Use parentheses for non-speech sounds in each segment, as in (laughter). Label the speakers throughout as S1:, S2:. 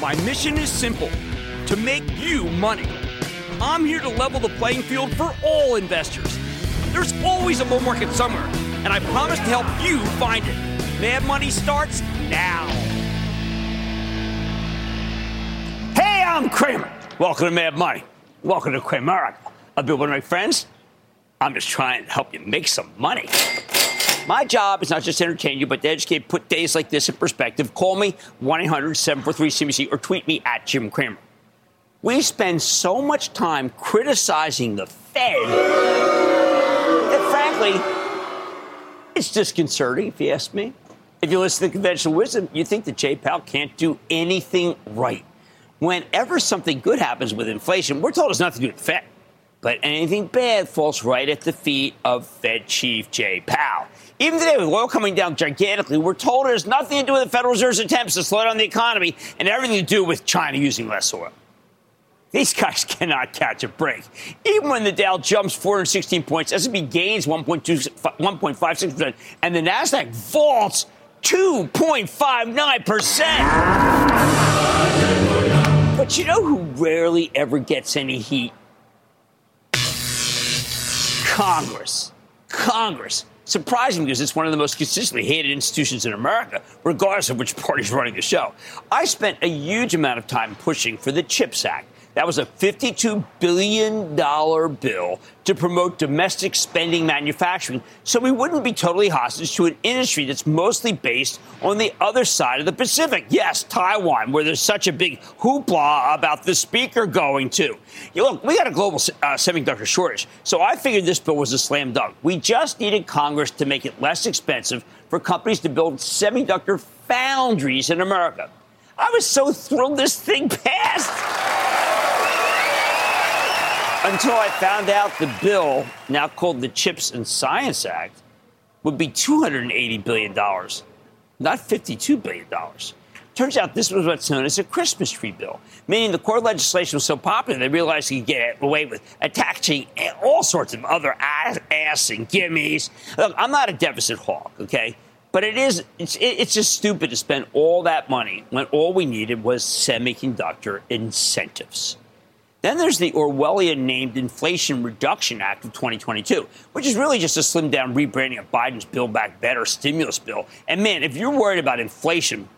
S1: My mission is simple to make you money. I'm here to level the playing field for all investors. There's always a bull market somewhere, and I promise to help you find it. Mad Money starts now. Hey, I'm Cramer. Welcome to Mad Money. Welcome to Cramer. I'll one of my friends. I'm just trying to help you make some money. My job is not just to entertain you, but to educate, put days like this in perspective. Call me 1 800 743 CNBC or tweet me at Jim Cramer. We spend so much time criticizing the Fed that, frankly, it's disconcerting, if you ask me. If you listen to conventional wisdom, you think that Jay Powell can't do anything right. Whenever something good happens with inflation, we're told it's nothing to do with the Fed. But anything bad falls right at the feet of Fed Chief Jay Powell. Even today, with oil coming down gigantically, we're told it has nothing to do with the Federal Reserve's attempts to slow down the economy and everything to do with China using less oil. These guys (laughs) cannot catch a break. Even when the Dow jumps 416 points, S&P gains 1.56%, and the Nasdaq vaults 2.59%. But you know who rarely ever gets any heat? Congress. Congress. Surprising because it's one of the most consistently hated institutions in America, regardless of which party's running the show. I spent a huge amount of time pushing for the CHIPS Act that was a $52 billion bill to promote domestic spending manufacturing so we wouldn't be totally hostage to an industry that's mostly based on the other side of the Pacific. Yes, Taiwan, where there's such a big hoopla about the speaker going to. You look, we got a global uh, semiconductor shortage, so I figured this bill was a slam dunk. We just needed Congress to make it less expensive for companies to build semiconductor foundries in America. I was so thrilled this thing passed until I found out the bill, now called the CHIPS and Science Act, would be $280 billion, not $52 billion. Turns out this was what's known as a Christmas tree bill, meaning the core legislation was so popular they realized they could get away with attaching all sorts of other ass, ass and gimmies. Look, I'm not a deficit hawk, okay? But it is, it's, it's just stupid to spend all that money when all we needed was semiconductor incentives. Then there's the Orwellian named Inflation Reduction Act of 2022, which is really just a slimmed down rebranding of Biden's Build Back Better stimulus bill. And man, if you're worried about inflation,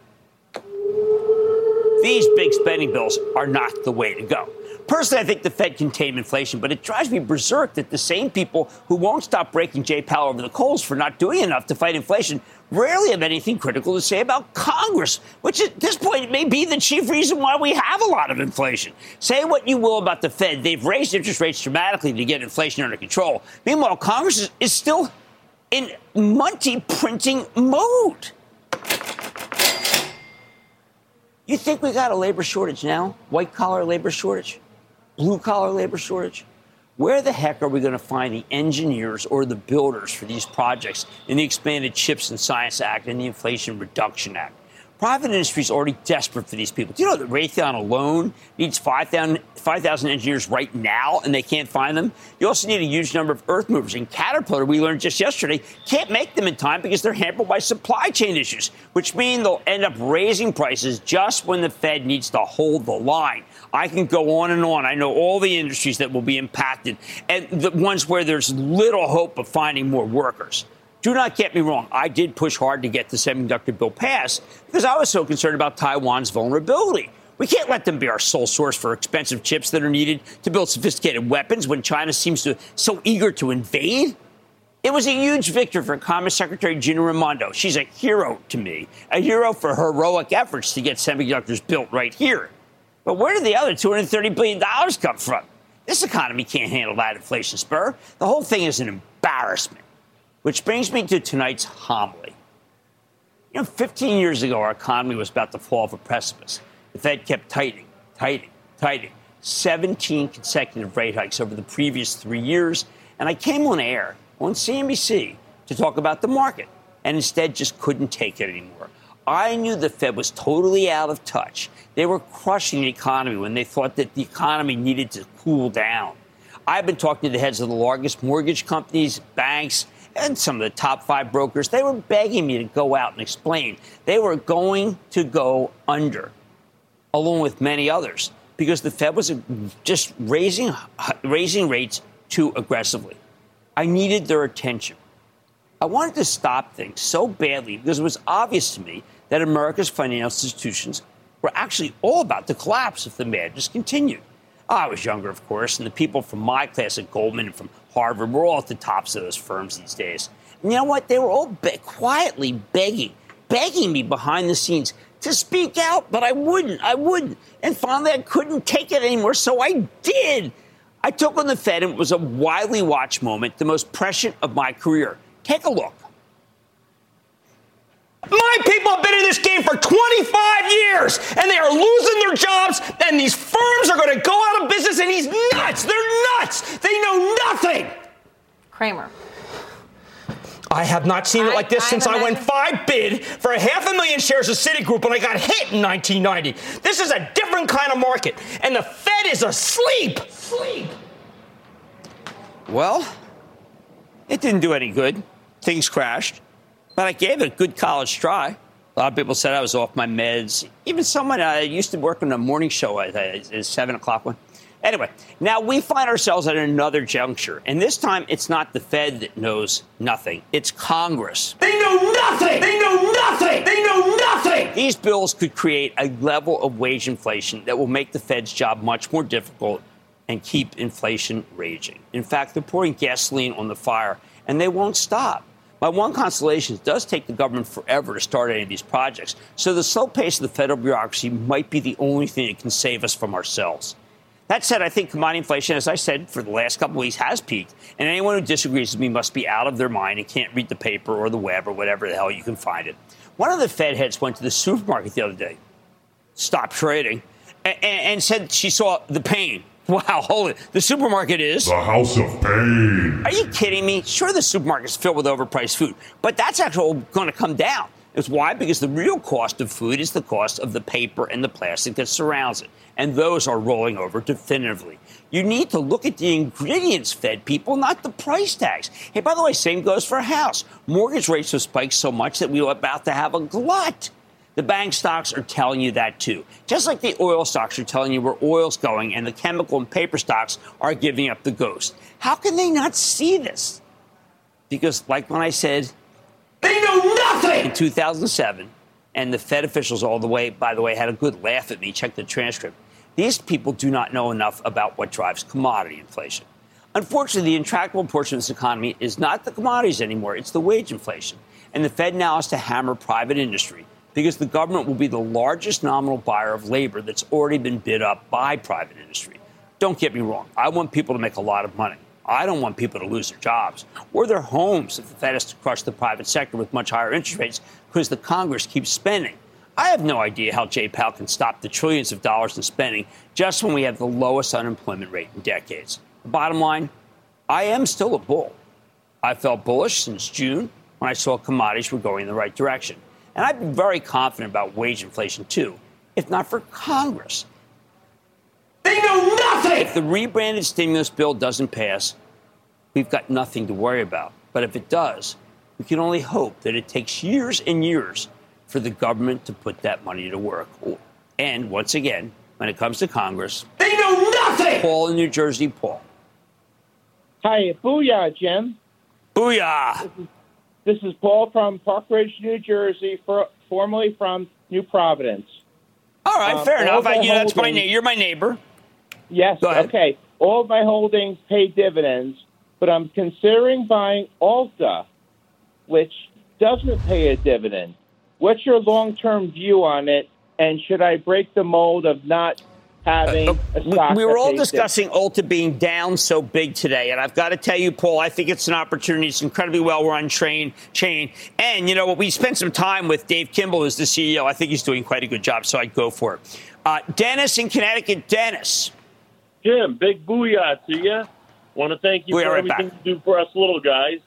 S1: these big spending bills are not the way to go. Personally, I think the Fed can tame inflation, but it drives me berserk that the same people who won't stop breaking Jay Powell over the coals for not doing enough to fight inflation rarely have anything critical to say about Congress, which at this point may be the chief reason why we have a lot of inflation. Say what you will about the Fed, they've raised interest rates dramatically to get inflation under control. Meanwhile, Congress is, is still in money printing mode. You think we got a labor shortage now? White collar labor shortage? Blue collar labor shortage? Where the heck are we going to find the engineers or the builders for these projects in the expanded CHIPS and Science Act and the Inflation Reduction Act? Private industry is already desperate for these people. Do you know that Raytheon alone needs 5,000 5, engineers right now and they can't find them? You also need a huge number of earth movers. And Caterpillar, we learned just yesterday, can't make them in time because they're hampered by supply chain issues, which mean they'll end up raising prices just when the Fed needs to hold the line. I can go on and on. I know all the industries that will be impacted and the ones where there's little hope of finding more workers. Do not get me wrong. I did push hard to get the semiconductor bill passed because I was so concerned about Taiwan's vulnerability. We can't let them be our sole source for expensive chips that are needed to build sophisticated weapons when China seems to so eager to invade. It was a huge victory for Commerce Secretary Gina Raimondo. She's a hero to me, a hero for heroic efforts to get semiconductors built right here. But where did the other $230 billion come from? This economy can't handle that inflation spur. The whole thing is an embarrassment. Which brings me to tonight's homily. You know, 15 years ago, our economy was about to fall off a precipice. The Fed kept tightening, tightening, tightening. 17 consecutive rate hikes over the previous three years. And I came on air on CNBC to talk about the market and instead just couldn't take it anymore. I knew the Fed was totally out of touch. They were crushing the economy when they thought that the economy needed to cool down. I've been talking to the heads of the largest mortgage companies, banks, and some of the top five brokers, they were begging me to go out and explain. They were going to go under. along with many others, because the Fed was just raising, raising rates too aggressively. I needed their attention. I wanted to stop things so badly because it was obvious to me that America's financial institutions were actually all about to collapse if the madness continued. I was younger, of course, and the people from my class at Goldman and from Harvard were all at the tops of those firms these days. And you know what? They were all be- quietly begging, begging me behind the scenes to speak out, but I wouldn't. I wouldn't. And finally, I couldn't take it anymore, so I did. I took on the Fed, and it was a widely watched moment, the most prescient of my career. Take a look.
S2: My people have been in this game for 25 years, and they are losing their jobs, and these firms are going to go out of business, and he's nuts. They're nuts. They know nothing.
S3: Cramer.
S2: I have not seen it like this I, since I went five bid for a half a million shares of Citigroup when I got hit in 1990. This is a different kind of market, and the Fed is asleep. Sleep.
S1: Well, it didn't do any good. Things crashed, but I gave it a good college try. A lot of people said I was off my meds. Even someone I used to work on a morning show at a seven o'clock one. Anyway, now we find ourselves at another juncture, and this time it's not the Fed that knows nothing, it's Congress.
S2: They know nothing! They know nothing! They know nothing!
S1: These bills could create a level of wage inflation that will make the Fed's job much more difficult and keep inflation raging. In fact, they're pouring gasoline on the fire, and they won't stop. My one consolation it does take the government forever to start any of these projects, so the slow pace of the federal bureaucracy might be the only thing that can save us from ourselves. That said, I think commodity inflation, as I said, for the last couple weeks has peaked. And anyone who disagrees with me must be out of their mind and can't read the paper or the web or whatever the hell you can find it. One of the Fed heads went to the supermarket the other day, stopped trading, and, and said she saw the pain. Wow, hold it. The supermarket is.
S4: The House of Pain.
S1: Are you kidding me? Sure, the supermarket's filled with overpriced food, but that's actually going to come down. It's why? Because the real cost of food is the cost of the paper and the plastic that surrounds it. And those are rolling over definitively. You need to look at the ingredients fed people, not the price tags. Hey, by the way, same goes for a house. Mortgage rates have spiked so much that we are about to have a glut. The bank stocks are telling you that too. Just like the oil stocks are telling you where oil's going and the chemical and paper stocks are giving up the ghost. How can they not see this? Because, like when I said,
S2: they know nothing.
S1: In 2007, and the Fed officials all the way, by the way, had a good laugh at me. Check the transcript. These people do not know enough about what drives commodity inflation. Unfortunately, the intractable portion of this economy is not the commodities anymore, it's the wage inflation. And the Fed now has to hammer private industry because the government will be the largest nominal buyer of labor that's already been bid up by private industry. Don't get me wrong, I want people to make a lot of money. I don't want people to lose their jobs or their homes if the Fed has to crush the private sector with much higher interest rates because the Congress keeps spending. I have no idea how Jay Powell can stop the trillions of dollars in spending just when we have the lowest unemployment rate in decades. The bottom line I am still a bull. I felt bullish since June when I saw commodities were going in the right direction. And I'd be very confident about wage inflation too, if not for Congress.
S2: They know nothing!
S1: If the rebranded stimulus bill doesn't pass, we've got nothing to worry about. But if it does, we can only hope that it takes years and years for the government to put that money to work. And once again, when it comes to Congress,
S2: they know nothing!
S1: Paul in New Jersey, Paul.
S5: Hi, booyah, Jim.
S1: Booyah!
S5: This is, this is Paul from Park Ridge, New Jersey, for, formerly from New Providence.
S1: All right, um, fair enough. I, you, that's my na- you're my neighbor.
S5: Yes. Okay. All of my holdings pay dividends, but I'm considering buying Ulta, which doesn't pay a dividend. What's your long-term view on it? And should I break the mold of not having uh, a stock?
S1: We, we were all discussing dividends? Ulta being down so big today, and I've got to tell you, Paul, I think it's an opportunity. It's incredibly well run train chain, and you know what? We spent some time with Dave Kimbell, who's the CEO. I think he's doing quite a good job, so I'd go for it. Uh, Dennis in Connecticut, Dennis.
S6: Jim, big booyah to you. Want to thank you
S1: we
S6: for everything you do for us little guys.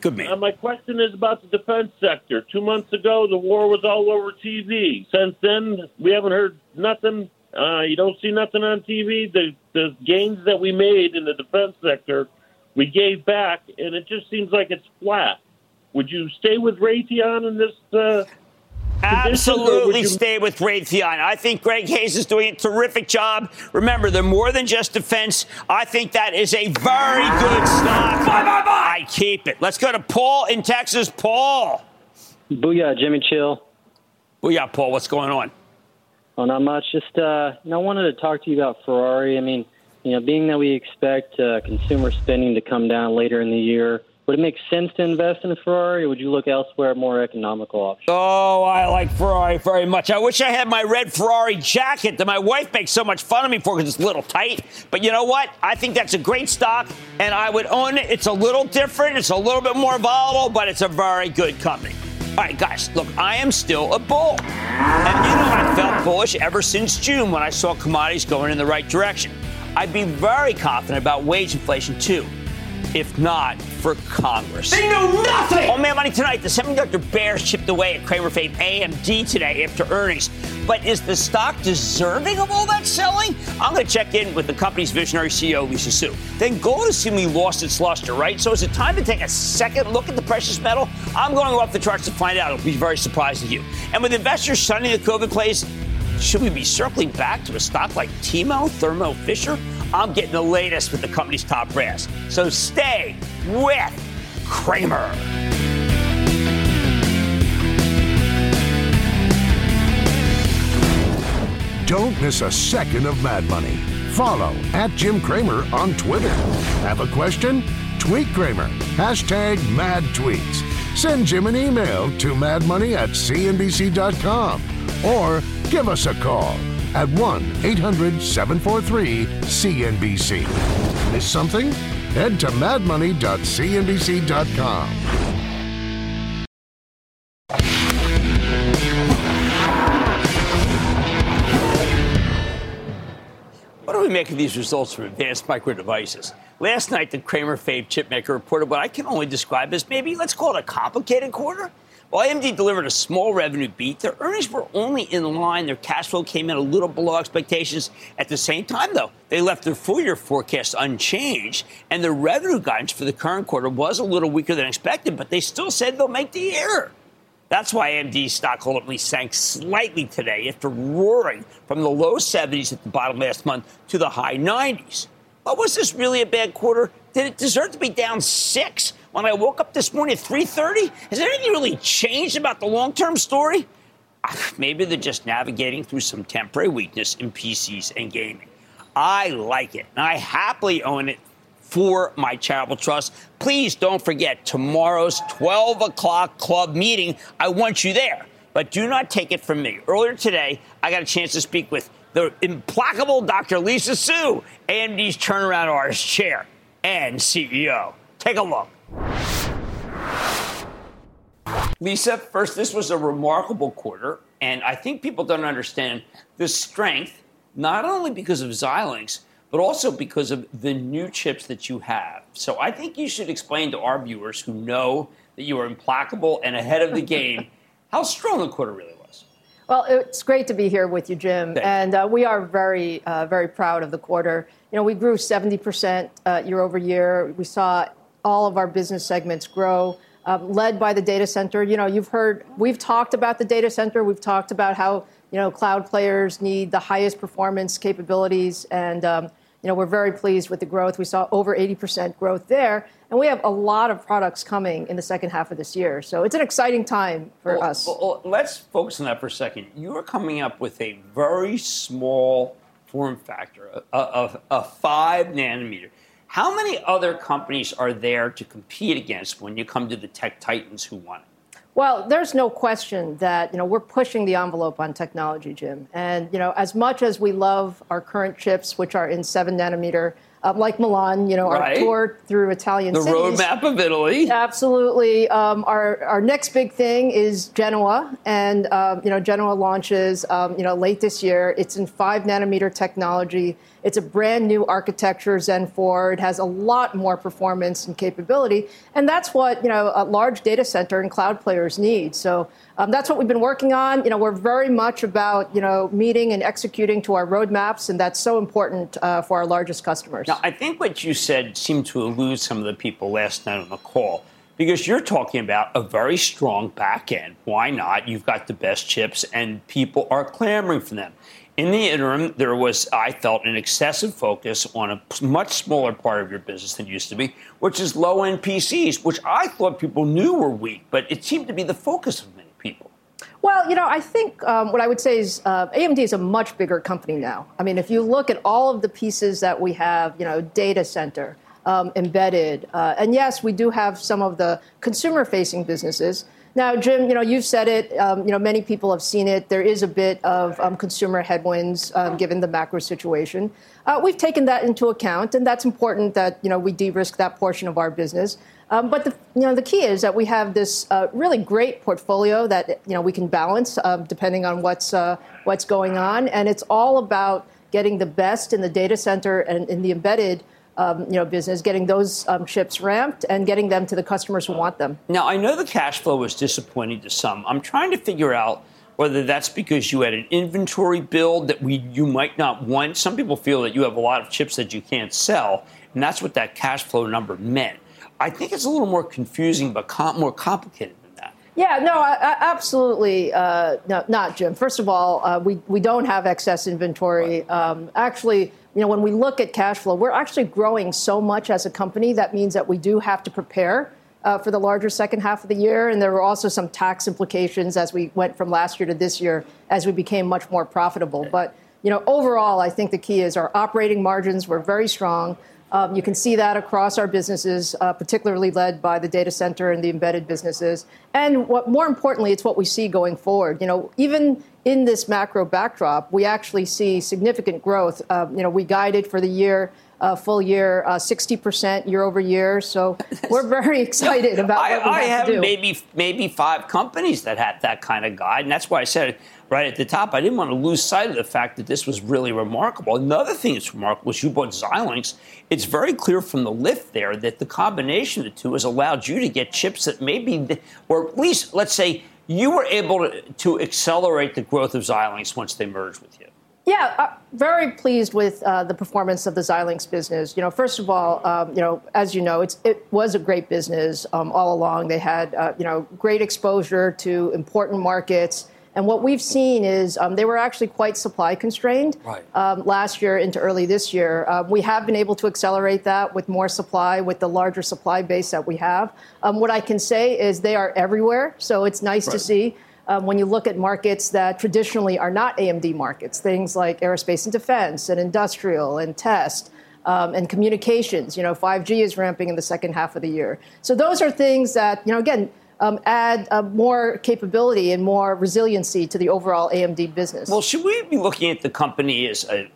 S1: Good man.
S6: Uh, my question is about the defense sector. Two months ago, the war was all over TV. Since then, we haven't heard nothing. Uh, you don't see nothing on TV. The the gains that we made in the defense sector, we gave back, and it just seems like it's flat. Would you stay with Raytheon in this uh,
S1: Absolutely stay with Raytheon. I think Greg Hayes is doing a terrific job. Remember, they're more than just defense. I think that is a very good stock. Bye, bye, bye. I keep it. Let's go to Paul in Texas. Paul.
S3: Booyah, Jimmy Chill.
S1: Booyah, Paul. What's going on?
S3: Oh, not much. Just, uh, you know, I wanted to talk to you about Ferrari. I mean, you know, being that we expect uh, consumer spending to come down later in the year, would it make sense to invest in a Ferrari, or would you look elsewhere at more economical options?
S1: Oh, I like Ferrari very much. I wish I had my red Ferrari jacket that my wife makes so much fun of me for because it's a little tight. But you know what? I think that's a great stock, and I would own it. It's a little different, it's a little bit more volatile, but it's a very good company. All right, guys, look, I am still a bull. And you know, I felt bullish ever since June when I saw commodities going in the right direction. I'd be very confident about wage inflation, too, if not for Congress.
S2: They know nothing!
S1: On oh, Mad Money tonight, the semiconductor bears chipped away at Cramer fame AMD today after earnings. But is the stock deserving of all that selling? I'm going to check in with the company's visionary CEO, Lisa Su. Then gold has seemingly lost its luster, right? So is it time to take a second look at the precious metal? I'm going off the charts to find out. It'll be very surprising to you. And with investors shunning the COVID plays, should we be circling back to a stock like Timo, Thermo Fisher? I'm getting the latest with the company's top brass. So stay with Cramer.
S7: Don't miss a second of Mad Money. Follow at Jim Cramer on Twitter. Have a question? Tweet Cramer. Hashtag mad tweets. Send Jim an email to madmoney at cnbc.com or give us a call at 1 800 743 CNBC. Miss something? Head to madmoney.cnbc.com.
S1: What do we make of these results from advanced micro devices? Last night, the Cramer Fave chipmaker reported what I can only describe as maybe, let's call it a complicated quarter. While AMD delivered a small revenue beat, their earnings were only in line. Their cash flow came in a little below expectations. At the same time, though, they left their full year forecast unchanged, and their revenue guidance for the current quarter was a little weaker than expected, but they still said they'll make the year. That's why AMD stock ultimately sank slightly today after roaring from the low 70s at the bottom last month to the high 90s. But was this really a bad quarter? Did it deserve to be down six? When I woke up this morning at 3:30? Has anything really changed about the long-term story? Ah, maybe they're just navigating through some temporary weakness in PCs and gaming. I like it, and I happily own it for my charitable trust. Please don't forget tomorrow's 12 o'clock club meeting. I want you there, but do not take it from me. Earlier today, I got a chance to speak with the implacable Dr. Lisa Su, AMD's turnaround artist chair and CEO. Take a look. Lisa, first, this was a remarkable quarter, and I think people don't understand the strength, not only because of Xilinx, but also because of the new chips that you have. So I think you should explain to our viewers who know that you are implacable and ahead of the (laughs) game how strong the quarter really was.
S8: Well, it's great to be here with you, Jim, Thank and uh, we are very, uh, very proud of the quarter. You know, we grew 70% uh, year over year. We saw all of our business segments grow, uh, led by the data center. You know, you've heard, we've talked about the data center. We've talked about how, you know, cloud players need the highest performance capabilities. And, um, you know, we're very pleased with the growth. We saw over 80% growth there. And we have a lot of products coming in the second half of this year. So it's an exciting time for
S1: well,
S8: us.
S1: Well, let's focus on that for a second. You are coming up with a very small form factor, a, a, a five nanometer. How many other companies are there to compete against when you come to the tech titans who want it?
S8: Well, there's no question that you know we're pushing the envelope on technology, Jim. And you know, as much as we love our current chips, which are in seven nanometer, uh, like Milan, you know, right. our tour through Italian
S1: the
S8: cities.
S1: roadmap of Italy.
S8: Absolutely. Um, our our next big thing is Genoa, and um, you know, Genoa launches um, you know late this year. It's in five nanometer technology. It's a brand new architecture, Zen 4. It has a lot more performance and capability, and that's what you know a large data center and cloud players need. So um, that's what we've been working on. You know, we're very much about you know meeting and executing to our roadmaps, and that's so important uh, for our largest customers.
S1: Now, I think what you said seemed to elude some of the people last night on the call because you're talking about a very strong back end. Why not? You've got the best chips, and people are clamoring for them. In the interim, there was, I felt, an excessive focus on a much smaller part of your business than used to be, which is low end PCs, which I thought people knew were weak, but it seemed to be the focus of many people.
S8: Well, you know, I think um, what I would say is uh, AMD is a much bigger company now. I mean, if you look at all of the pieces that we have, you know, data center, um, embedded, uh, and yes, we do have some of the consumer facing businesses. Now, Jim, you know, you've said it. Um, you know, many people have seen it. There is a bit of um, consumer headwinds um, given the macro situation. Uh, we've taken that into account, and that's important that you know we de-risk that portion of our business. Um, but the, you know, the key is that we have this uh, really great portfolio that you know we can balance uh, depending on what's uh, what's going on, and it's all about getting the best in the data center and in the embedded um, you know, business, getting those um, ships ramped and getting them to the customers who want them.
S1: Now, I know the cash flow was disappointing to some. I'm trying to figure out whether that's because you had an inventory build that we you might not want. Some people feel that you have a lot of chips that you can't sell, and that's what that cash flow number meant. I think it's a little more confusing, but com- more complicated.
S8: Yeah, no, I, I absolutely uh, no, not, Jim. First of all, uh, we we don't have excess inventory. Right. Um, actually, you know, when we look at cash flow, we're actually growing so much as a company. That means that we do have to prepare uh, for the larger second half of the year. And there were also some tax implications as we went from last year to this year as we became much more profitable. But, you know, overall, I think the key is our operating margins were very strong. Um, you can see that across our businesses, uh, particularly led by the data center and the embedded businesses. And what, more importantly, it's what we see going forward. You know, even in this macro backdrop, we actually see significant growth. Uh, you know, we guided for the year. Uh, full year, uh, 60% year over year. So (laughs) we're very excited about I, what we
S1: I
S8: have,
S1: have maybe maybe five companies that had that kind of guide, and that's why I said right at the top. I didn't want to lose sight of the fact that this was really remarkable. Another thing that's remarkable is you bought Xilinx. It's very clear from the lift there that the combination of the two has allowed you to get chips that maybe, or at least, let's say, you were able to, to accelerate the growth of Xilinx once they merged with you.
S8: Yeah, uh, very pleased with uh, the performance of the Xilinx business. You know, first of all, um, you know, as you know, it was a great business um, all along. They had, uh, you know, great exposure to important markets. And what we've seen is um, they were actually quite supply constrained right. um, last year into early this year. Uh, we have been able to accelerate that with more supply, with the larger supply base that we have. Um, what I can say is they are everywhere, so it's nice right. to see. Um, when you look at markets that traditionally are not AMD markets, things like aerospace and defense and industrial and test, um, and communications. You know, 5G is ramping in the second half of the year. So those are things that, you know, again, um, add uh, more capability and more resiliency to the overall AMD business.
S1: Well, should we be looking at the company as a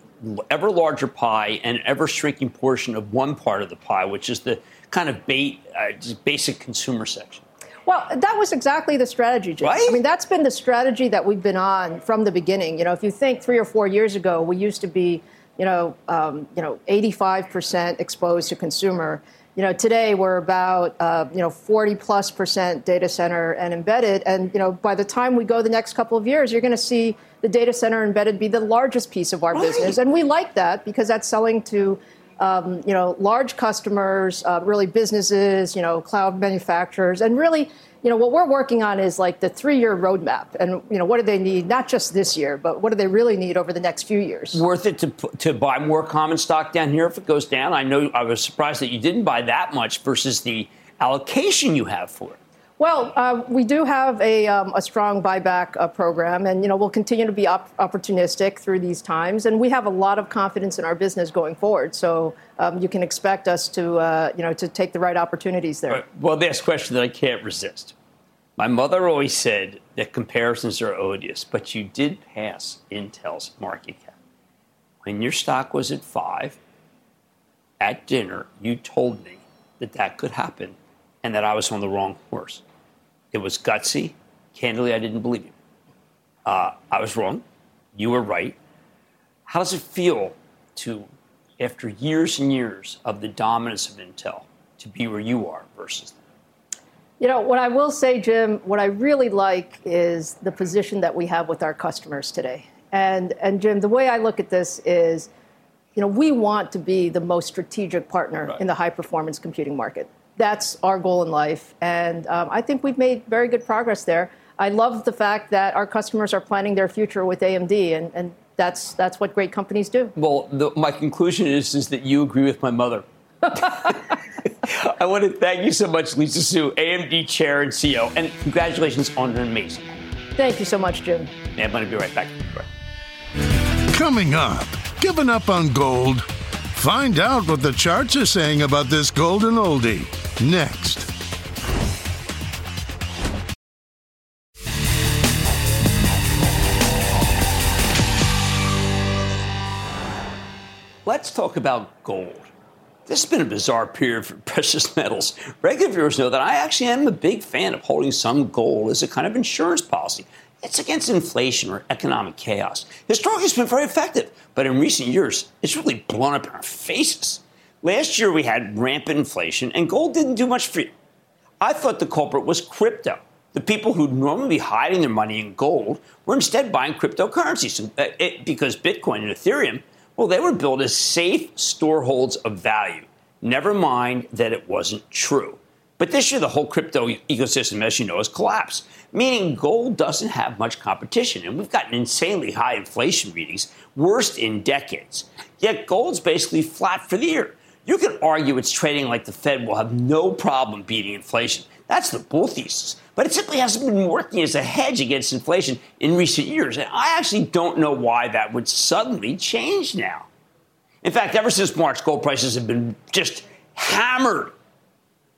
S1: ever larger pie and ever shrinking portion of one part of the pie, which is the kind of bait, uh, basic consumer section?
S8: Well, that was exactly the strategy, Jim.
S1: Right?
S8: I mean, that's been the strategy that we've been on from the beginning. You know, if you think three or four years ago, we used to be, you know, um, you know, 85% exposed to consumer. You know, today we're about uh, you know 40 plus percent data center and embedded, and you know by the time we go the next couple of years, you're going to see the data center embedded be the largest piece of our right. business, and we like that because that's selling to um, you know large customers, uh, really businesses, you know, cloud manufacturers, and really you know, what we're working on is like the three-year roadmap, and you know, what do they need? Not just this year, but what do they really need over the next few years?
S1: Worth it to to buy more common stock down here if it goes down. I know I was surprised that you didn't buy that much versus the allocation you have for it.
S8: Well, uh, we do have a, um, a strong buyback uh, program, and you know we'll continue to be op- opportunistic through these times, and we have a lot of confidence in our business going forward. So um, you can expect us to uh, you know to take the right opportunities there. Right.
S1: Well, this question that I can't resist. My mother always said that comparisons are odious, but you did pass Intel's market cap when your stock was at five. At dinner, you told me that that could happen and that I was on the wrong horse. It was gutsy. Candidly, I didn't believe you. Uh, I was wrong. You were right. How does it feel to, after years and years of the dominance of Intel, to be where you are versus them?
S8: You know, what I will say, Jim, what I really like is the position that we have with our customers today. And, and Jim, the way I look at this is, you know, we want to be the most strategic partner right. in the high performance computing market. That's our goal in life. And um, I think we've made very good progress there. I love the fact that our customers are planning their future with AMD, and, and that's, that's what great companies do.
S1: Well, the, my conclusion is, is that you agree with my mother. (laughs) I want to thank you so much, Lisa Su, AMD Chair and CEO, and congratulations on an amazing.
S8: Thank you so much, Jim.
S1: Yeah, I'm going to be right back.
S7: Coming up, giving up on gold. Find out what the charts are saying about this golden oldie next.
S1: Let's talk about gold. This has been a bizarre period for (laughs) precious metals. Regular viewers know that I actually am a big fan of holding some gold as a kind of insurance policy. It's against inflation or economic chaos. Historically, it's been very effective, but in recent years, it's really blown up in our faces. Last year, we had rampant inflation, and gold didn't do much for you. I thought the culprit was crypto. The people who'd normally be hiding their money in gold were instead buying cryptocurrencies uh, because Bitcoin and Ethereum well, they were built as safe storeholds of value. Never mind that it wasn't true. But this year, the whole crypto ecosystem, as you know, has collapsed, meaning gold doesn't have much competition. And we've gotten insanely high inflation readings, worst in decades. Yet gold's basically flat for the year. You can argue it's trading like the Fed will have no problem beating inflation. That's the bull thesis. But it simply hasn't been working as a hedge against inflation in recent years. And I actually don't know why that would suddenly change now. In fact, ever since March, gold prices have been just hammered.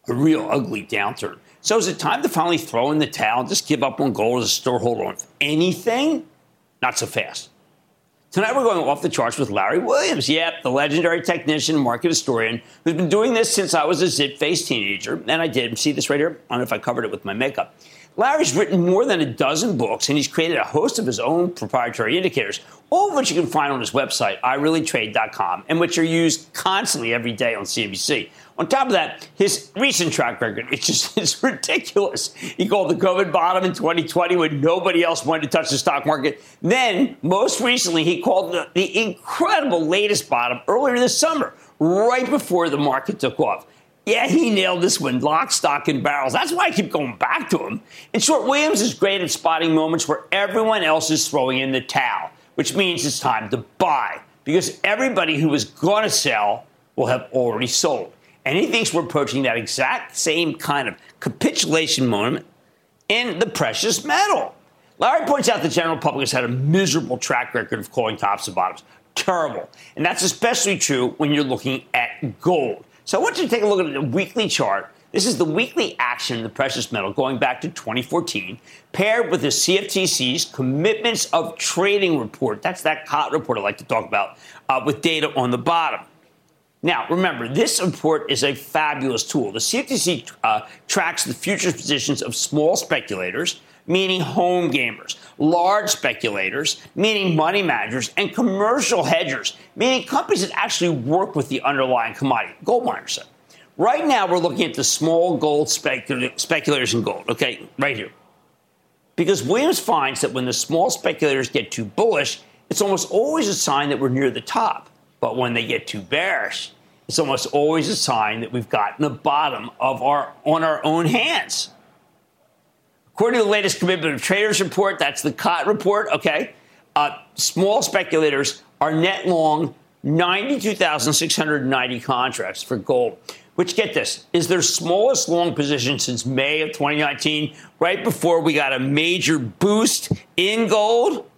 S1: A real ugly downturn. So is it time to finally throw in the towel and just give up on gold as a storeholder on anything? Not so fast. Tonight we're going off the charts with Larry Williams. Yep, the legendary technician, market historian, who's been doing this since I was a zit-faced teenager. And I did. See this right here? I don't know if I covered it with my makeup. Larry's written more than a dozen books, and he's created a host of his own proprietary indicators, all of which you can find on his website, ireallytrade.com, and which are used constantly every day on CNBC. On top of that, his recent track record, it's just (laughs) it's ridiculous. He called the COVID bottom in 2020 when nobody else wanted to touch the stock market. Then, most recently, he called the, the incredible latest bottom earlier this summer, right before the market took off. Yeah, he nailed this one, lock, stock, and barrels. That's why I keep going back to him. In short, Williams is great at spotting moments where everyone else is throwing in the towel, which means it's time to buy because everybody who is going to sell will have already sold. And he thinks we're approaching that exact same kind of capitulation moment in the precious metal. Larry points out the general public has had a miserable track record of calling tops and bottoms. Terrible. And that's especially true when you're looking at gold. So I want you to take a look at the weekly chart. This is the weekly action in the precious metal going back to 2014, paired with the CFTC's commitments of trading report. That's that COT report I like to talk about, uh, with data on the bottom. Now, remember, this report is a fabulous tool. The CFTC uh, tracks the futures positions of small speculators, meaning home gamers, large speculators, meaning money managers, and commercial hedgers, meaning companies that actually work with the underlying commodity, gold miners. Right now, we're looking at the small gold specul- speculators in gold, okay, right here. Because Williams finds that when the small speculators get too bullish, it's almost always a sign that we're near the top. But when they get too bearish, it's almost always a sign that we've gotten the bottom of our on our own hands. According to the latest commitment of traders report, that's the COT report. Okay, uh, small speculators are net long 92,690 contracts for gold, which get this is their smallest long position since May of 2019, right before we got a major boost in gold.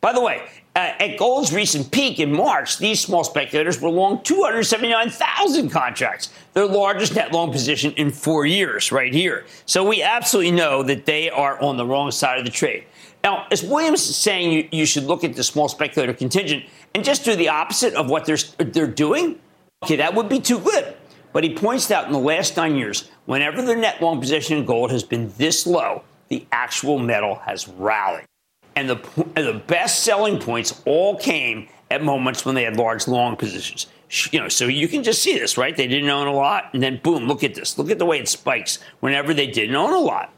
S1: By the way, uh, at gold's recent peak in March, these small speculators were long 279,000 contracts, their largest net long position in four years, right here. So we absolutely know that they are on the wrong side of the trade. Now, as Williams is saying, you, you should look at the small speculator contingent and just do the opposite of what they're, they're doing. Okay, that would be too good. But he points out in the last nine years, whenever their net long position in gold has been this low, the actual metal has rallied. And the, the best selling points all came at moments when they had large long positions. You know, so you can just see this, right? They didn't own a lot, and then boom, look at this. Look at the way it spikes whenever they didn't own a lot.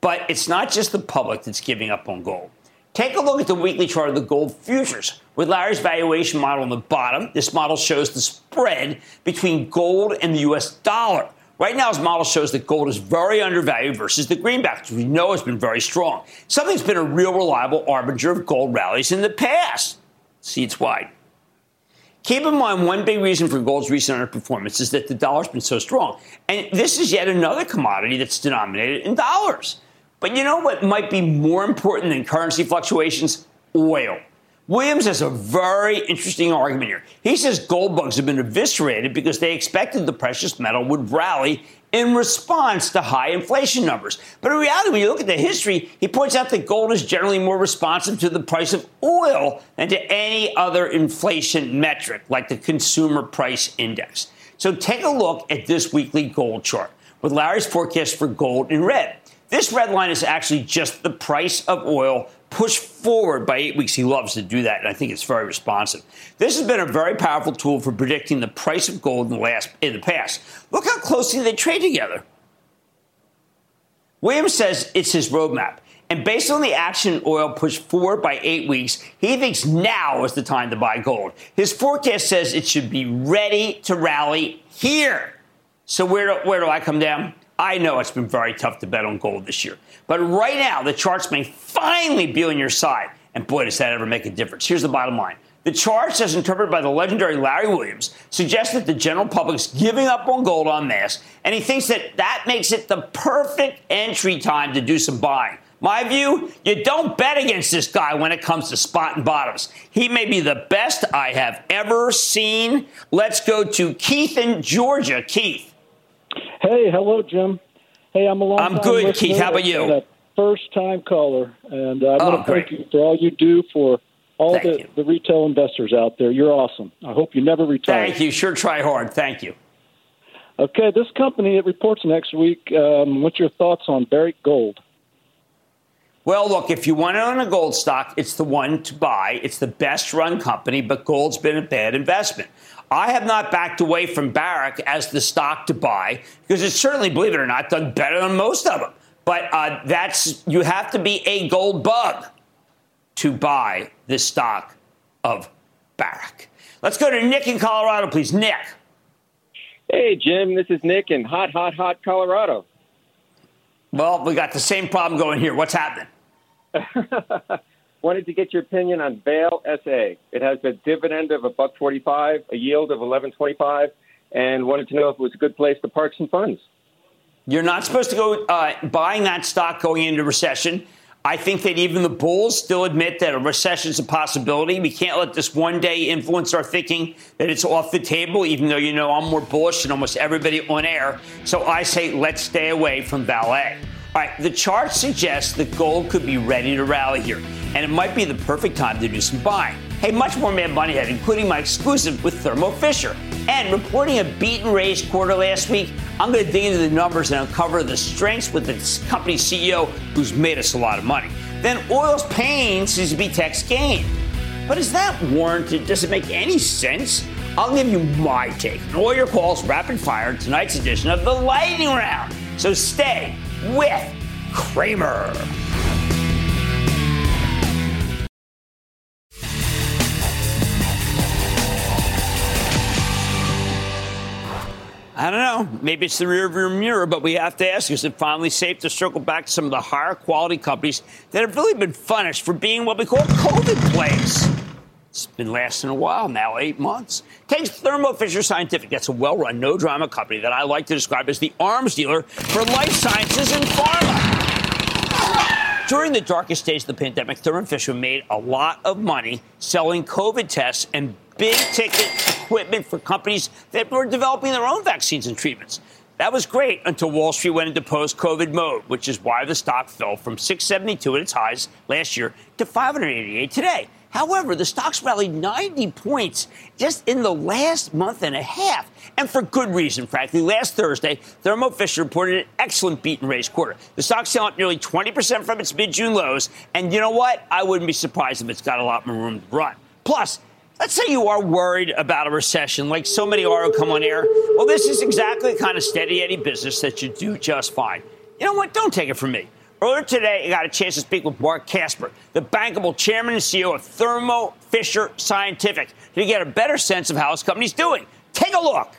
S1: But it's not just the public that's giving up on gold. Take a look at the weekly chart of the gold futures. With Larry's valuation model on the bottom, this model shows the spread between gold and the US dollar. Right now, his model shows that gold is very undervalued versus the greenback, which we know has been very strong. Something's been a real reliable arbinger of gold rallies in the past. See, it's wide. Keep in mind, one big reason for gold's recent underperformance is that the dollar's been so strong. And this is yet another commodity that's denominated in dollars. But you know what might be more important than currency fluctuations? Oil. Williams has a very interesting argument here. He says gold bugs have been eviscerated because they expected the precious metal would rally in response to high inflation numbers. But in reality, when you look at the history, he points out that gold is generally more responsive to the price of oil than to any other inflation metric, like the consumer price index. So take a look at this weekly gold chart with Larry's forecast for gold in red. This red line is actually just the price of oil pushed forward by eight weeks. He loves to do that, and I think it's very responsive. This has been a very powerful tool for predicting the price of gold in the last in the past. Look how closely they trade together. Williams says it's his roadmap. And based on the action oil pushed forward by eight weeks, he thinks now is the time to buy gold. His forecast says it should be ready to rally here. So where do, where do I come down? I know it's been very tough to bet on gold this year. But right now, the charts may finally be on your side. And boy, does that ever make a difference. Here's the bottom line. The charts, as interpreted by the legendary Larry Williams, suggest that the general public's giving up on gold en masse, and he thinks that that makes it the perfect entry time to do some buying. My view, you don't bet against this guy when it comes to spot and bottoms. He may be the best I have ever seen. Let's go to Keith in Georgia. Keith.
S9: Hey, hello, Jim. Hey, I'm a long.
S1: I'm good. Keith. How about you?
S9: First time caller, and I want to thank you for all you do for all the, the retail investors out there. You're awesome. I hope you never retire.
S1: Thank you. Sure, try hard. Thank you.
S9: Okay, this company it reports next week. Um, what's your thoughts on Barrick Gold?
S1: Well, look, if you want to own a gold stock, it's the one to buy. It's the best run company, but gold's been a bad investment. I have not backed away from Barrick as the stock to buy because it's certainly, believe it or not, done better than most of them. But uh, that's you have to be a gold bug to buy the stock of Barrick. Let's go to Nick in Colorado, please. Nick.
S10: Hey, Jim. This is Nick in hot, hot, hot Colorado.
S1: Well, we got the same problem going here. What's happening? (laughs)
S10: Wanted to get your opinion on Vale SA. It has a dividend of a buck forty-five, a yield of eleven twenty-five, and wanted to know if it was a good place to park some funds.
S1: You're not supposed to go uh, buying that stock going into recession. I think that even the bulls still admit that a recession is a possibility. We can't let this one day influence our thinking that it's off the table, even though you know I'm more bullish than almost everybody on air. So I say let's stay away from Vale. All right, the chart suggests that gold could be ready to rally here, and it might be the perfect time to do some buying. Hey, much more Mad Money ahead, including my exclusive with Thermo Fisher. And reporting a beat and raise quarter last week, I'm going to dig into the numbers and uncover the strengths with the company CEO who's made us a lot of money. Then oil's pain seems to be tech's gain. But is that warranted? Does it make any sense? I'll give you my take and all your calls rapid fire in tonight's edition of the Lightning Round. So stay with Cramer. I don't know. Maybe it's the rear view mirror, but we have to ask is it finally safe to circle back to some of the higher quality companies that have really been punished for being what we call COVID plays? It's been lasting a while now, eight months. Takes Thermo Fisher Scientific. That's a well run, no drama company that I like to describe as the arms dealer for life sciences and pharma. During the darkest days of the pandemic, Thermo Fisher made a lot of money selling COVID tests and big ticket equipment for companies that were developing their own vaccines and treatments. That was great until Wall Street went into post COVID mode, which is why the stock fell from 672 at its highs last year to 588 today. However, the stocks rallied 90 points just in the last month and a half. And for good reason, frankly. Last Thursday, Thermo Fisher reported an excellent beat and raise quarter. The stock's selling up nearly 20% from its mid June lows. And you know what? I wouldn't be surprised if it's got a lot more room to run. Plus, Let's say you are worried about a recession, like so many are who come on air. Well, this is exactly the kind of steady Eddie business that you do just fine. You know what? Don't take it from me. Earlier today, I got a chance to speak with Marc Casper, the bankable chairman and CEO of Thermo Fisher Scientific, to get a better sense of how his company's doing. Take a look.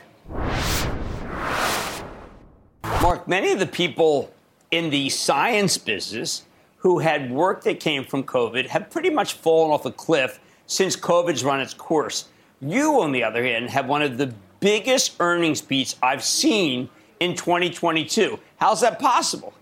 S1: Marc, many of the people in the science business who had work that came from COVID have pretty much fallen off a cliff since COVID's run its course. You, on the other hand, have one of the biggest earnings beats I've seen in 2022. How's that possible?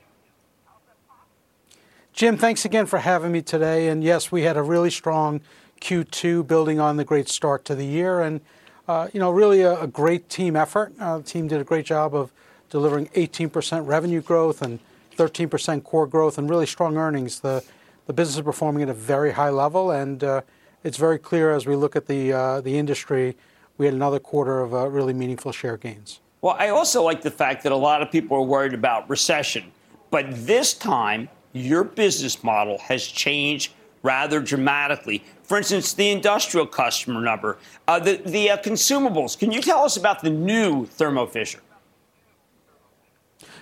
S11: Jim, thanks again for having me today. And yes, we had a really strong Q2 building on the great start to the year. And, uh, you know, really a, a great team effort. Uh, the team did a great job of delivering 18% revenue growth and 13% core growth and really strong earnings. The, the business is performing at a very high level, and uh, it's very clear as we look at the, uh, the industry, we had another quarter of uh, really meaningful share gains.
S1: Well, I also like the fact that a lot of people are worried about recession, but this time your business model has changed rather dramatically. For instance, the industrial customer number, uh, the, the uh, consumables. Can you tell us about the new Thermo Fisher?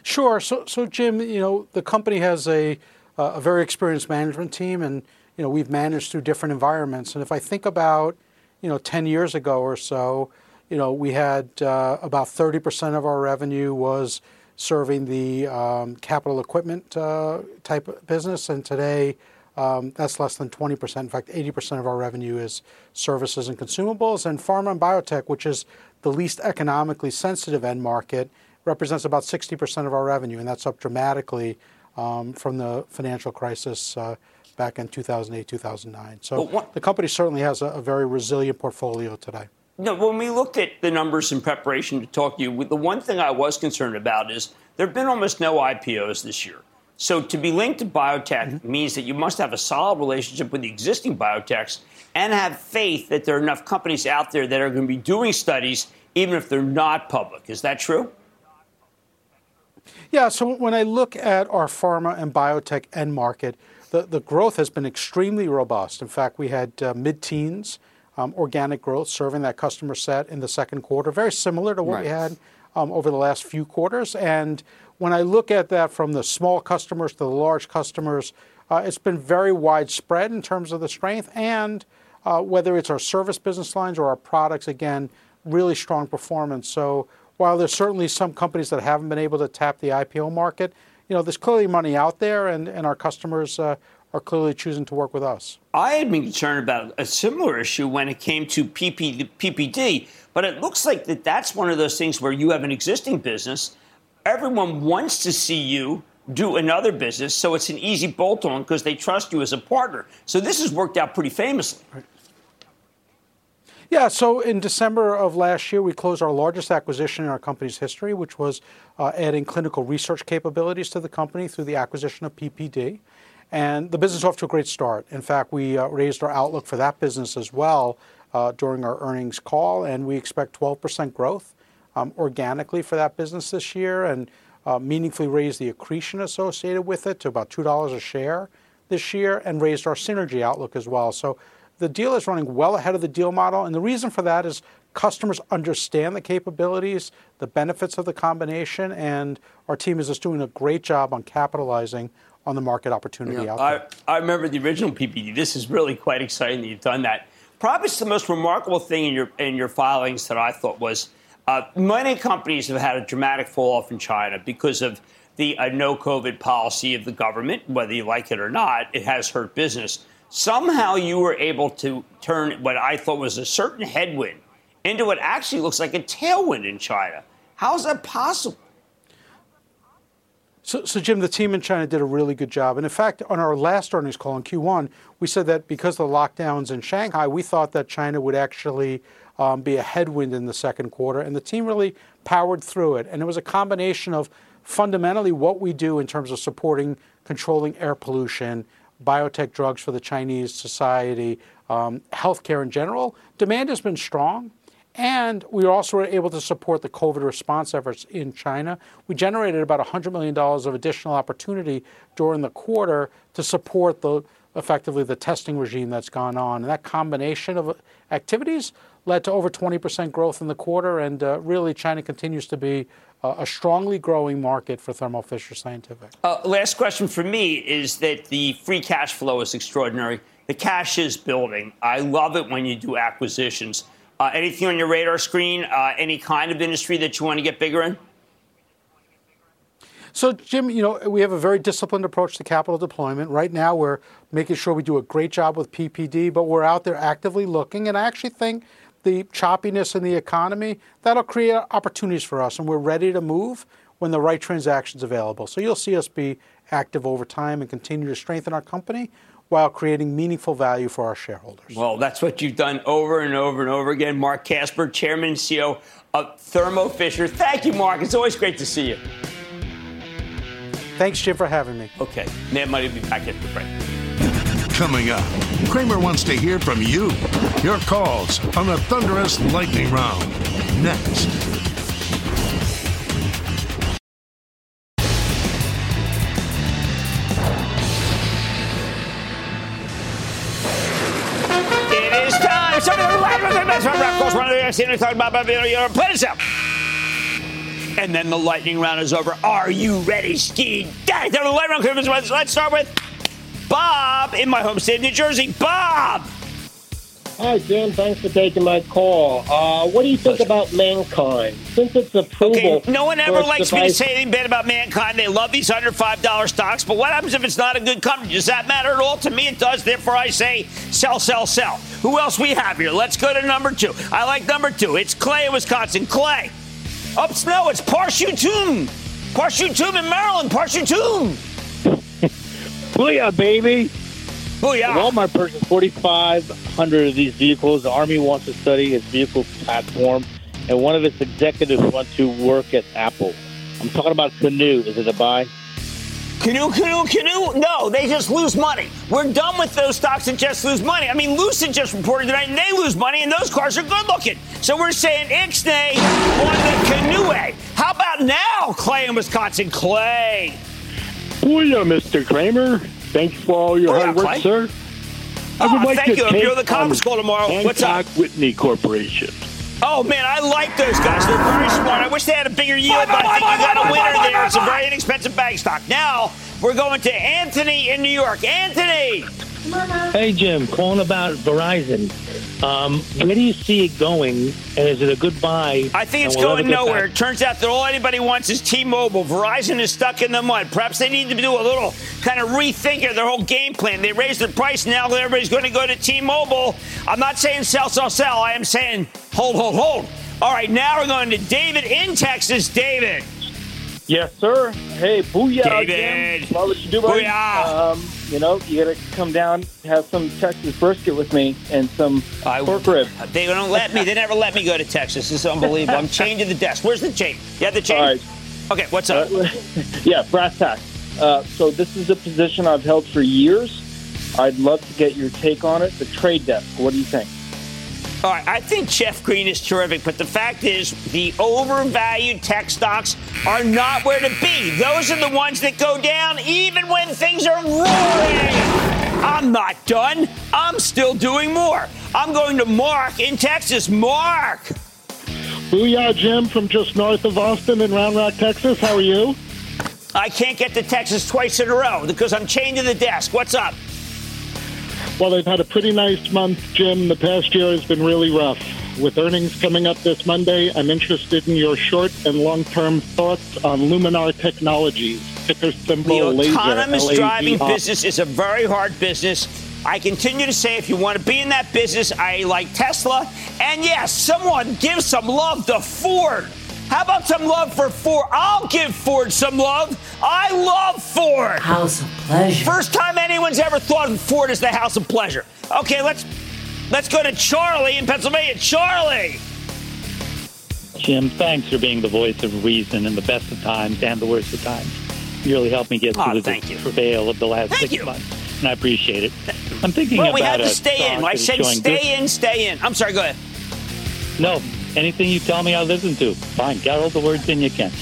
S11: Sure. So, so Jim, you know, the company has a, uh, a very experienced management team, and you know, we've managed through different environments. And if I think about, you know, 10 years ago or so, you know, we had uh, about 30% of our revenue was serving the um, capital equipment uh, type of business, and today um, that's less than 20%. In fact, 80% of our revenue is services and consumables, and pharma and biotech, which is the least economically sensitive end market, represents about 60% of our revenue, and that's up dramatically um, from the financial crisis uh, back in 2008, 2009. So what, the company certainly has a, a, very resilient portfolio today.
S1: No, when we looked at the numbers in preparation to talk to you, the one thing I was concerned about is there have been almost no IPOs this year. So to be linked to biotech mm-hmm. means that you must have a solid relationship with the existing biotechs and have faith that there are enough companies out there that are going to be doing studies even if they're not public. Is that true?
S11: Yeah, so when I look at our pharma and biotech end market, the, the growth has been extremely robust. In fact, we had uh, mid teens um, organic growth serving that customer set in the second quarter, very similar to what right. we had um, over the last few quarters. And when I look at that from the small customers to the large customers, uh, it's been very widespread in terms of the strength. And uh, whether it's our service business lines or our products, again, really strong performance. So while there's certainly some companies that haven't been able to tap the IPO market, you know, there's clearly money out there, and, and our customers uh, are clearly choosing to work with us.
S1: I had been concerned about a similar issue when it came to PP, PPD, but it looks like that that's one of those things where you have an existing business. Everyone wants to see you do another business, so it's an easy bolt on because they trust you as a partner. So this has worked out pretty famously. Right.
S11: Yeah, so in December of last year, we closed our largest acquisition in our company's history, which was uh, adding clinical research capabilities to the company through the acquisition of PPD. And the business off to a great start. In fact, we uh, raised our outlook for that business as well uh, during our earnings call, and we expect 12% growth um, organically for that business this year and uh, meaningfully raised the accretion associated with it to about $2 a share this year and raised our synergy outlook as well. So the deal is running well ahead of the deal model. And the reason for that is customers understand the capabilities, the benefits of the combination, and our team is just doing a great job on capitalizing on the market opportunity out there.
S1: I, I remember the original PPD. This is really quite exciting that you've done that. Probably the most remarkable thing in your in your filings that I thought was uh, many companies have had a dramatic fall off in China because of the uh, no COVID policy of the government. Whether you like it or not, it has hurt business. Somehow you were able to turn what I thought was a certain headwind into what actually looks like a tailwind in China. How is that possible?
S11: So, so, Jim, the team in China did a really good job. And in fact, on our last earnings call in Q1, we said that because of the lockdowns in Shanghai, we thought that China would actually um, be a headwind in the second quarter. And the team really powered through it. And it was a combination of fundamentally what we do in terms of supporting controlling air pollution, biotech drugs for the Chinese society, um, healthcare in general, demand has been strong. And we also were able to support the COVID response efforts in China. We generated about $100 million of additional opportunity during the quarter to support the, effectively the testing regime that's gone on. And that combination of activities led to over 20% growth in the quarter. And uh, really, China continues to be uh, a strongly growing market for Thermo Fisher Scientific.
S1: Uh, last question for me is that the free cash flow is extraordinary. The cash is building. I love it when you do acquisitions. Uh, anything on your radar screen? Uh, any kind of industry that you want to get bigger in?
S11: So, Jim, you know, we have a very disciplined approach to capital deployment. Right now, we're making sure we do a great job with PPD, but we're out there actively looking. And I actually think the choppiness in the economy, that'll create opportunities for us, and we're ready to move when the right transaction's available. So you'll see us be active over time and continue to strengthen our company while creating meaningful value for our shareholders.
S1: Well, that's what you've done over and over and over again. Marc Casper, Chairman and CEO of Thermo Fisher. Thank you, Marc. It's always great to see you.
S11: Thanks, Jim, for having me.
S1: Okay. Mad Money will be back after the break.
S7: Coming up, Cramer wants to hear from you. Your calls on the Thunderous Lightning Round. Next.
S1: Thing talk about your play yourself. And then the lightning round is over. Are you ready, Ski? The lightning round. Let's start with Bob in my home state of New Jersey. Bob!
S12: Hi, Jim. Thanks for taking my call. Uh, what do you think about MannKind? Since it's approval.
S1: Okay, no one ever likes device- me to say anything bad about MannKind. They love these under $5 stocks, but what happens if it's not a good company? Does that matter at all? To me, it does. Therefore, I say sell, sell, sell. Who else we have here? Let's go to number two. I like number two. It's Clay in Wisconsin. Clay. Up snow, it's Parshutun. Parshutun in Maryland. Parshutun. (laughs)
S12: Booyah, baby.
S1: Booyah.
S12: Walmart purchased 4,500 of these vehicles. The Army wants to study its vehicle platform, and one of its executives wants to work at Apple. I'm talking about Canoo. Is it a buy?
S1: Canoo, Canoo, Canoo. No, they just lose money. We're done with those stocks that just lose money. I mean, Lucid just reported tonight and they lose money, and those cars are good looking. So we're saying Ixnay on the Canoo. How about now, Clay in Wisconsin? Clay.
S12: Oh, Booyah, Mr. Cramer. Thanks for all your hard work, sir.
S1: I would oh, like thank to you. You're the conference call tomorrow. What's up?
S12: Whitney Corporation.
S1: Oh man, I like those guys. They're very smart. I wish they had a bigger yield, but I think you got a winner there. It's a very inexpensive bank stock. Now we're going to Anthony in New York. Anthony.
S13: Hey Jim, calling about Verizon. Um, where do you see it going? And is it a good buy?
S1: I think it's going nowhere. It turns out that all anybody wants is T-Mobile. Verizon is stuck in the mud. Perhaps they need to do a little kind of rethink of their whole game plan. They raised the price. Now everybody's going to go to T-Mobile. I'm not saying sell, sell, sell. I am saying hold, hold, hold. All right, now we're going to David in Texas. David.
S14: Yes, sir. Hey, booyah,
S1: David.
S14: Jim. Love what you do, buddy.
S1: Booyah.
S14: Um, you know, you got to come down, have some Texas brisket with me and some I, pork rib.
S1: They don't let me. They never let me go to Texas. It's unbelievable. I'm to the desk. Where's the chain? You have the chain?
S14: All right.
S1: Okay, what's up? Uh, (laughs)
S14: yeah, brass tacks. Uh, so this is a position I've held for years. I'd love to get your take on it. The trade desk. What do you think?
S1: All right, I think Jeff Green is terrific, but the fact is the overvalued tech stocks are not where to be. Those are the ones that go down even when things are roaring. I'm not done. I'm still doing more. I'm going to Mark in Texas. Mark.
S12: Booyah, Jim, from just north of Austin in Round Rock, Texas. How are you?
S1: I can't get to Texas twice in a row because I'm chained to the desk. What's up?
S12: Well, they've had a pretty nice month, Jim. The past year has been really rough. With earnings coming up this Monday, I'm interested in your short and long term thoughts on Luminar Technologies, ticker symbol
S1: The autonomous
S12: laser,
S1: driving business is a very hard business. I continue to say if you want to be in that business, I like Tesla. And yes, someone give some love to Ford. How about some love for Ford? I'll give Ford some love. I love Ford.
S15: House of pleasure.
S1: First time anyone's ever thought of Ford as the house of pleasure. Okay, let's let's go to Charlie in Pennsylvania. Charlie.
S13: Jim, thanks for being the voice of reason in the best of times and the worst of times. You really helped me get
S1: oh,
S13: through
S1: the
S13: travail of the last
S1: thank
S13: six
S1: you.
S13: months, and I appreciate it. I'm thinking
S1: well,
S13: about
S1: we had to stay in. I said stay
S13: good...
S1: in, stay in. I'm sorry. Go ahead.
S13: No, anything you tell me, I'll listen to. Fine, get all the words in you can.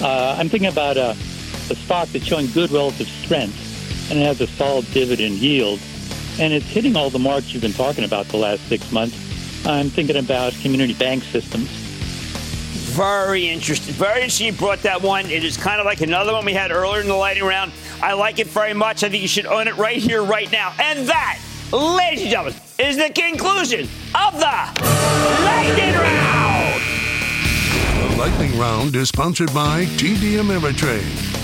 S13: Uh, I'm thinking about a, a stock that's showing good relative strength and it has a solid dividend yield. and it's hitting all the marks you've been talking about the last six months. I'm thinking about community bank systems.
S1: Very interesting. Very interesting you brought that one. It is kind of like another one we had earlier in the lightning round. I like it very much. I think you should own it right here, right now. And that, ladies and gentlemen, is the conclusion of the lightning round.
S7: The lightning round is sponsored by TD Ameritrade.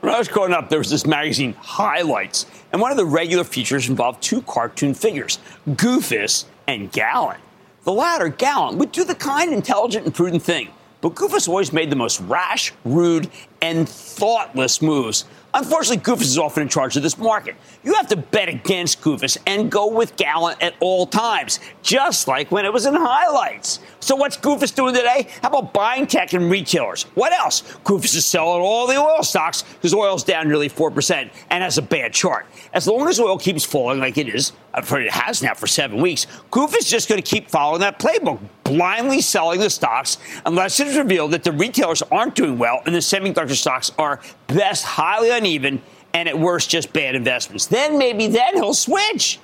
S1: When I was growing up, there was this magazine, Highlights, and one of the regular features involved two cartoon figures, Goofus and Gallant. The latter, Gallant, would do the kind, intelligent, and prudent thing, but Goofus always made the most rash, rude, and thoughtless moves. Unfortunately, Goofus is often in charge of this market. You have to bet against Goofus and go with Gallant at all times, just like when it was in highlights. So what's Goofus doing today? How about buying tech and retailers? What else? Goofus is selling all the oil stocks because oil's down nearly 4% and has a bad chart. As long as oil keeps falling like it is, uh, it has now for seven weeks, Goofus is just going to keep following that playbook, blindly selling the stocks unless it is revealed that the retailers aren't doing well and the semiconductor stocks are best highly uneven and at worst just bad investments. Then maybe then he'll switch.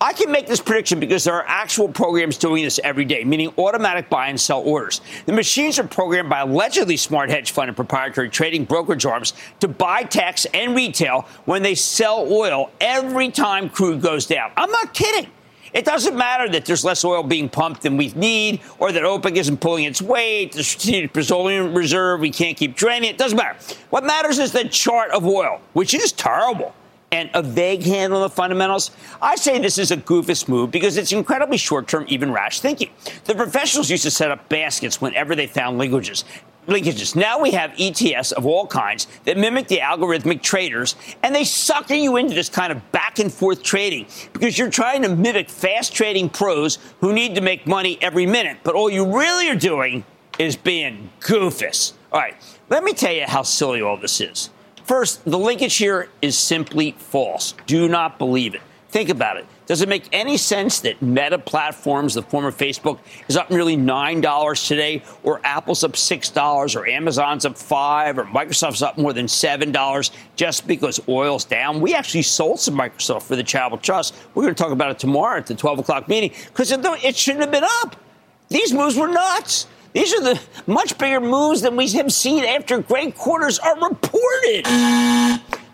S1: I can make this prediction because there are actual programs doing this every day, meaning automatic buy and sell orders. The machines are programmed by allegedly smart hedge fund and proprietary trading brokerage arms to buy tax and retail when they sell oil every time crude goes down. I'm not kidding. It doesn't matter that there's less oil being pumped than we need, or that OPEC isn't pulling its weight, the strategic petroleum reserve, we can't keep draining it. Doesn't matter. What matters is the chart of oil, which is terrible and a vague handle on the fundamentals. I say this is a goofus move because it's incredibly short term, even rash thinking. The professionals used to set up baskets whenever they found linkages linkages. Now we have ETS of all kinds that mimic the algorithmic traders, and they sucker you into this kind of back and forth trading because you're trying to mimic fast trading pros who need to make money every minute. But all you really are doing is being goofus. All right, let me tell you how silly all this is. First, the linkage here is simply false. Do not believe it. Think about it. Does it make any sense that Meta Platforms, the former Facebook, is up nearly $9 today, or Apple's up $6, or Amazon's up 5 or Microsoft's up more than $7 just because oil's down? We actually sold some Microsoft for the Charitable Trust. We're going to talk about it tomorrow at the 12 o'clock meeting because it, it shouldn't have been up. These moves were nuts. These are the much bigger moves than we have seen after great quarters are reported.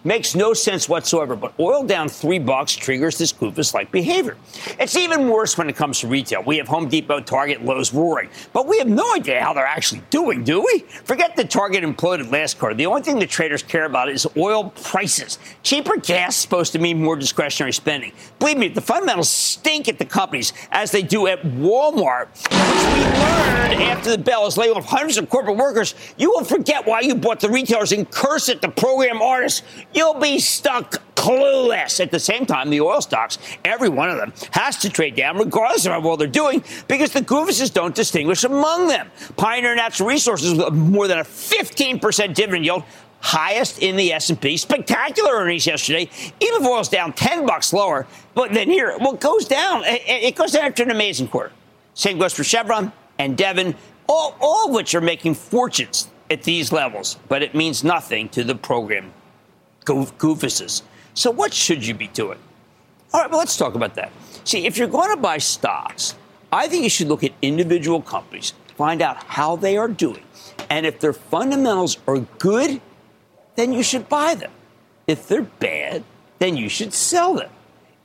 S1: Makes no sense whatsoever, but oil down three bucks triggers this goofus like behavior. It's even worse when it comes to retail. We have Home Depot, Target, Lowe's roaring, but we have no idea how they're actually doing, do we? Forget the Target imploded last quarter. The only thing the traders care about is oil prices. Cheaper gas is supposed to mean more discretionary spending. Believe me, the fundamentals stink at the companies as they do at Walmart. We learned after the bell is laid off hundreds of corporate workers. You will forget why you bought the retailers and curse at the program artists you'll be stuck clueless. At the same time, the oil stocks, every one of them, has to trade down regardless of what they're doing because the goofuses don't distinguish among them. Pioneer Natural Resources with more than a 15% dividend yield, highest in the S&P. Spectacular earnings yesterday. Even if oil's down 10 bucks lower, but then here, well, it goes down. It goes down after an amazing quarter. Same goes for Chevron and Devon, all, all of which are making fortunes at these levels, but it means nothing to the program goofuses. So what should you be doing? All right, well, let's talk about that. See, if you're going to buy stocks, I think you should look at individual companies, find out how they are doing. And if their fundamentals are good, then you should buy them. If they're bad, then you should sell them.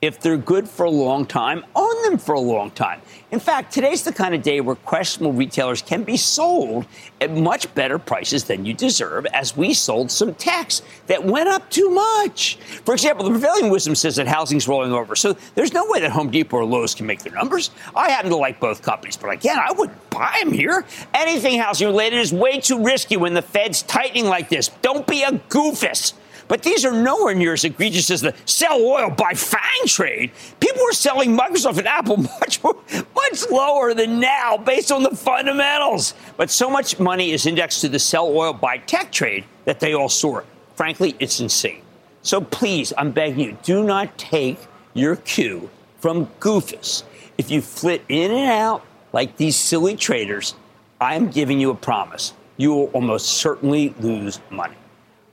S1: If they're good for a long time, own them for a long time. In fact, today's the kind of day where questionable retailers can be sold at much better prices than you deserve, as we sold some techs that went up too much. For example, the prevailing wisdom says that housing's rolling over, so there's no way that Home Depot or Lowe's can make their numbers. I happen to like both companies, but again, I wouldn't buy them here. Anything housing related is way too risky when the Fed's tightening like this. Don't be a goofus. But these are nowhere near as egregious as the sell oil buy FANG trade. People were selling Microsoft and Apple (laughs) much more, much lower than now based on the fundamentals. But so much money is indexed to the sell oil buy tech trade that they all soar. Frankly, it's insane. So please, I'm begging you, do not take your cue from Goofus. If you flit in and out like these silly traders, I am giving you a promise. You will almost certainly lose money.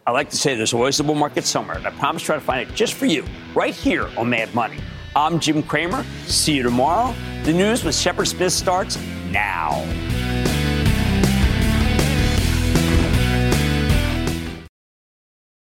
S1: I like to say there's always a bull market somewhere, and I promise to try to find it just for you, right here on Mad Money. I'm Jim Cramer. See you tomorrow. The news with Shepard Smith starts now.